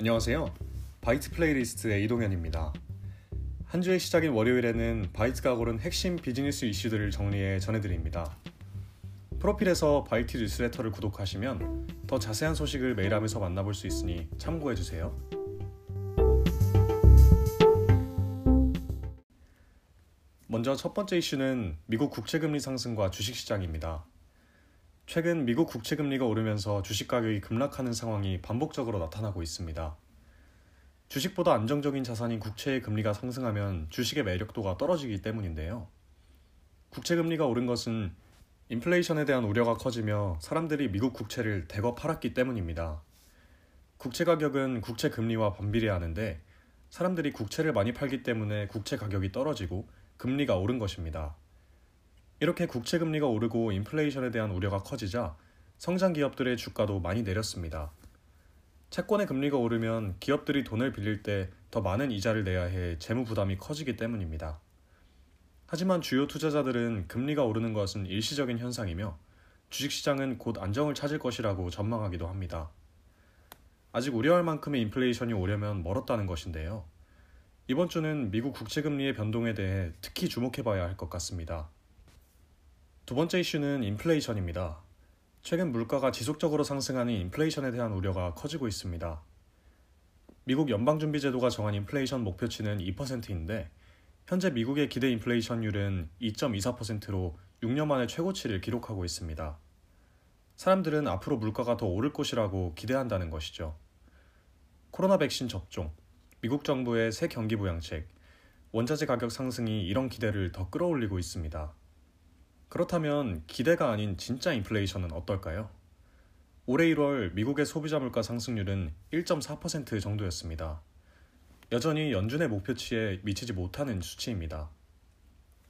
안녕하세요. 바이트 플레이리스트의 이동현입니다. 한 주의 시작인 월요일에는 바이트가 고른 핵심 비즈니스 이슈들을 정리해 전해드립니다. 프로필에서 바이트 뉴스레터를 구독하시면 더 자세한 소식을 메일함에서 만나볼 수 있으니 참고해주세요. 먼저 첫 번째 이슈는 미국 국채금리 상승과 주식시장입니다. 최근 미국 국채 금리가 오르면서 주식 가격이 급락하는 상황이 반복적으로 나타나고 있습니다. 주식보다 안정적인 자산인 국채의 금리가 상승하면 주식의 매력도가 떨어지기 때문인데요. 국채 금리가 오른 것은 인플레이션에 대한 우려가 커지며 사람들이 미국 국채를 대거 팔았기 때문입니다. 국채 가격은 국채 금리와 반비례하는데 사람들이 국채를 많이 팔기 때문에 국채 가격이 떨어지고 금리가 오른 것입니다. 이렇게 국채 금리가 오르고 인플레이션에 대한 우려가 커지자 성장 기업들의 주가도 많이 내렸습니다. 채권의 금리가 오르면 기업들이 돈을 빌릴 때 더 많은 이자를 내야 해 재무 부담이 커지기 때문입니다. 하지만 주요 투자자들은 금리가 오르는 것은 일시적인 현상이며 주식시장은 곧 안정을 찾을 것이라고 전망하기도 합니다. 아직 우려할 만큼의 인플레이션이 오려면 멀었다는 것인데요. 이번 주는 미국 국채금리의 변동에 대해 특히 주목해봐야 할 것 같습니다. 두 번째 이슈는 인플레이션입니다. 최근 물가가 지속적으로 상승하는 인플레이션에 대한 우려가 커지고 있습니다. 미국 연방준비제도가 정한 인플레이션 목표치는 2%인데 현재 미국의 기대 인플레이션율은 2.24%로 6년 만에 최고치를 기록하고 있습니다. 사람들은 앞으로 물가가 더 오를 것이라고 기대한다는 것이죠. 코로나 백신 접종, 미국 정부의 새 경기 부양책, 원자재 가격 상승이 이런 기대를 더 끌어올리고 있습니다. 그렇다면 기대가 아닌 진짜 인플레이션은 어떨까요? 올해 1월 미국의 소비자 물가 상승률은 1.4% 정도였습니다. 여전히 연준의 목표치에 미치지 못하는 수치입니다.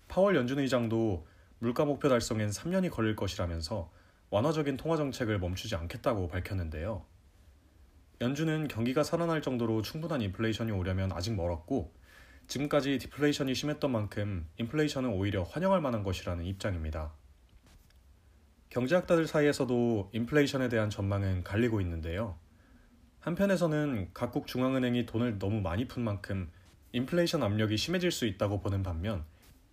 파월 연준 의장도 물가 목표 달성엔 3년이 걸릴 것이라면서 완화적인 통화 정책을 멈추지 않겠다고 밝혔는데요. 연준은 경기가 살아날 정도로 충분한 인플레이션이 오려면 아직 멀었고 지금까지 디플레이션이 심했던 만큼 인플레이션은 오히려 환영할 만한 것이라는 입장입니다. 경제학자들 사이에서도 인플레이션에 대한 전망은 갈리고 있는데요. 한편에서는 각국 중앙은행이 돈을 너무 많이 푼 만큼 인플레이션 압력이 심해질 수 있다고 보는 반면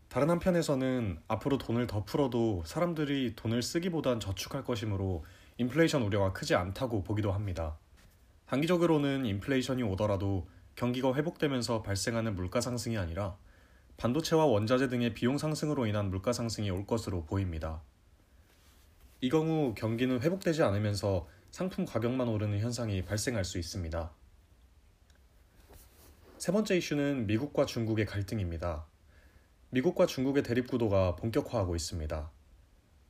다른 한편에서는 앞으로 돈을 더 풀어도 사람들이 돈을 쓰기보단 저축할 것이므로 인플레이션 우려가 크지 않다고 보기도 합니다. 단기적으로는 인플레이션이 오더라도 경기가 회복되면서 발생하는 물가 상승이 아니라 반도체와 원자재 등의 비용 상승으로 인한 물가 상승이 올 것으로 보입니다. 이 경우 경기는 회복되지 않으면서 상품 가격만 오르는 현상이 발생할 수 있습니다. 세 번째 이슈는 미국과 중국의 갈등입니다. 미국과 중국의 대립 구도가 본격화하고 있습니다.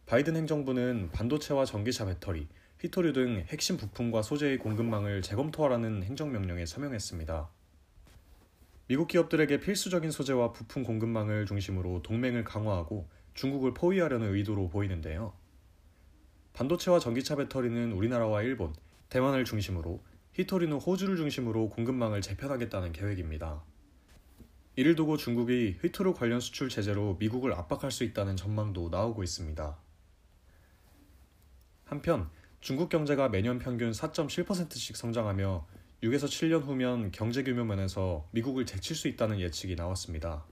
바이든 행정부는 반도체와 전기차 배터리, 히토류 등 핵심 부품과 소재의 공급망을 재검토하라는 행정명령에 서명했습니다. 미국 기업들에게 필수적인 소재와 부품 공급망을 중심으로 동맹을 강화하고 중국을 포위하려는 의도로 보이는데요. 반도체와 전기차 배터리는 우리나라와 일본, 대만을 중심으로 히토리는 호주를 중심으로 공급망을 재편하겠다는 계획입니다. 이를 두고 중국이 히토류 관련 수출 제재로 미국을 압박할 수 있다는 전망도 나오고 있습니다. 한편 중국 경제가 매년 평균 4.7%씩 성장하며 6에서 7년 후면 경제 규모 면에서 미국을 제칠 수 있다는 예측이 나왔습니다.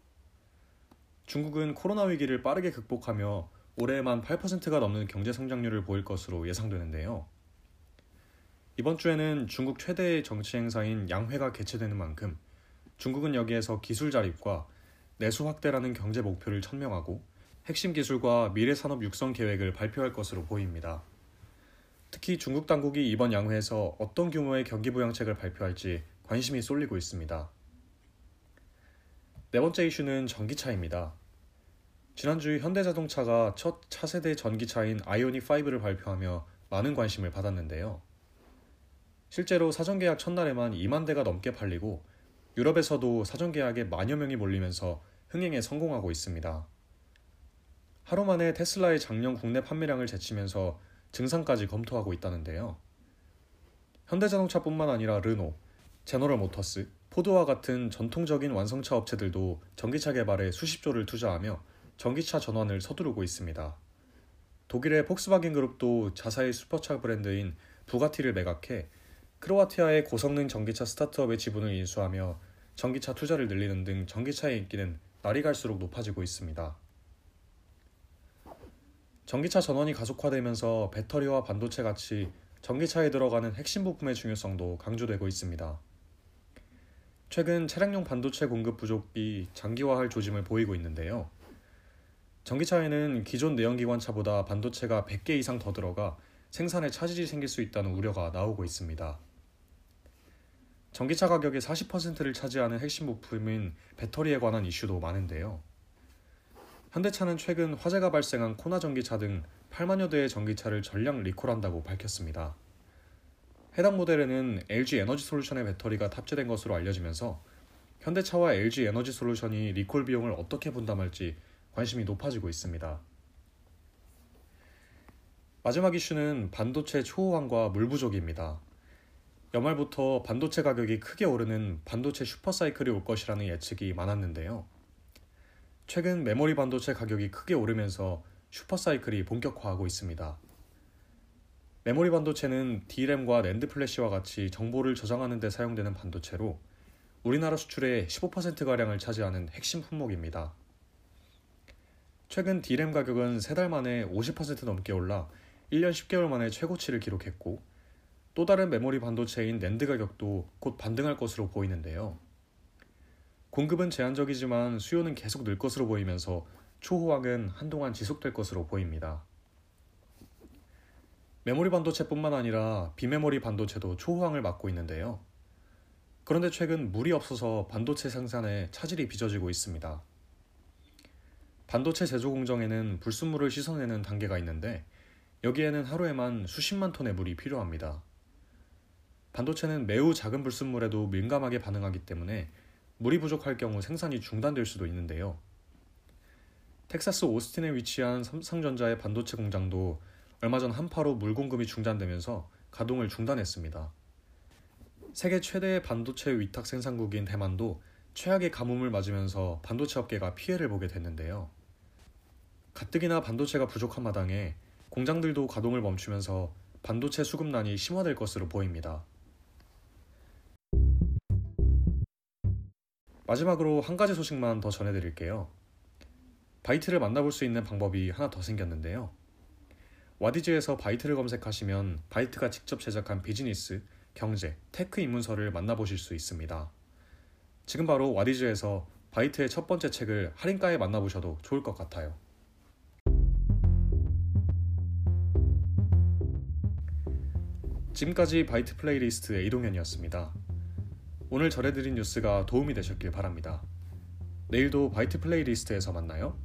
중국은 코로나 위기를 빠르게 극복하며 올해에만 8%가 넘는 경제 성장률을 보일 것으로 예상되는데요. 이번 주에는 중국 최대의 정치 행사인 양회가 개최되는 만큼 중국은 여기에서 기술 자립과 내수 확대라는 경제 목표를 천명하고 핵심 기술과 미래 산업 육성 계획을 발표할 것으로 보입니다. 특히 중국 당국이 이번 양회에서 어떤 규모의 경기 부양책을 발표할지 관심이 쏠리고 있습니다. 네 번째 이슈는 전기차입니다. 지난주 현대자동차가 첫 차세대 전기차인 아이오닉 5를 발표하며 많은 관심을 받았는데요. 실제로 사전 계약 첫날에만 2만 대가 넘게 팔리고 유럽에서도 사전 계약에 만여 명이 몰리면서 흥행에 성공하고 있습니다. 하루 만에 테슬라의 작년 국내 판매량을 제치면서 증상까지 검토하고 있다는데요. 현대자동차뿐만 아니라 르노, 제너럴 모터스, 포드와 같은 전통적인 완성차 업체들도 전기차 개발에 수십조를 투자하며 전기차 전환을 서두르고 있습니다. 독일의 폭스바겐 그룹도 자사의 슈퍼차 브랜드인 부가티를 매각해 크로아티아의 고성능 전기차 스타트업의 지분을 인수하며 전기차 투자를 늘리는 등 전기차의 인기는 날이 갈수록 높아지고 있습니다. 전기차 전원이 가속화되면서 배터리와 반도체 같이 전기차에 들어가는 핵심 부품의 중요성도 강조되고 있습니다. 최근 차량용 반도체 공급 부족이 장기화할 조짐을 보이고 있는데요. 전기차에는 기존 내연기관차보다 반도체가 100개 이상 더 들어가 생산에 차질이 생길 수 있다는 우려가 나오고 있습니다. 전기차 가격의 40%를 차지하는 핵심 부품인 배터리에 관한 이슈도 많은데요. 현대차는 최근 화재가 발생한 코나 전기차 등 8만여 대의 전기차를 전량 리콜한다고 밝혔습니다. 해당 모델에는 LG 에너지 솔루션의 배터리가 탑재된 것으로 알려지면서 현대차와 LG 에너지 솔루션이 리콜 비용을 어떻게 분담할지 관심이 높아지고 있습니다. 마지막 이슈는 반도체 초호황과 물 부족입니다. 연말부터 반도체 가격이 크게 오르는 반도체 슈퍼사이클이 올 것이라는 예측이 많았는데요. 최근 메모리 반도체 가격이 크게 오르면서 슈퍼사이클이 본격화하고 있습니다. 메모리 반도체는 D램과 NAND flash와 같이 정보를 저장하는 데 사용되는 반도체로 우리나라 수출의 15%가량을 차지하는 핵심 품목입니다. 최근 D램 가격은 3달 만에 50% 넘게 올라 1년 10개월 만에 최고치를 기록했고 또 다른 메모리 반도체인 랜드 가격도 곧 반등할 것으로 보이는데요. 공급은 제한적이지만 수요는 계속 늘 것으로 보이면서 초호황은 한동안 지속될 것으로 보입니다. 메모리 반도체뿐만 아니라 비메모리 반도체도 초호황을 맞고 있는데요. 그런데 최근 물이 없어서 반도체 생산에 차질이 빚어지고 있습니다. 반도체 제조 공정에는 불순물을 씻어내는 단계가 있는데 여기에는 하루에만 수십만 톤의 물이 필요합니다. 반도체는 매우 작은 불순물에도 민감하게 반응하기 때문에 물이 부족할 경우 생산이 중단될 수도 있는데요. 텍사스 오스틴에 위치한 삼성전자의 반도체 공장도 얼마 전 한파로 물 공급이 중단되면서 가동을 중단했습니다. 세계 최대의 반도체 위탁 생산국인 대만도 최악의 가뭄을 맞으면서 반도체 업계가 피해를 보게 됐는데요. 가뜩이나 반도체가 부족한 마당에 공장들도 가동을 멈추면서 반도체 수급난이 심화될 것으로 보입니다. 마지막으로 한 가지 소식만 더 전해드릴게요. 바이트를 만나볼 수 있는 방법이 하나 더 생겼는데요. 와디즈에서 바이트를 검색하시면 바이트가 직접 제작한 비즈니스, 경제, tech 입문서를 만나보실 수 있습니다. 지금 바로 와디즈에서 바이트의 첫 번째 책을 할인가에 만나보셔도 좋을 것 같아요. 지금까지 바이트 플레이리스트의 이동현이었습니다. 오늘 전해드린 뉴스가 도움이 되셨길 바랍니다. 내일도 바이트 플레이리스트에서 만나요.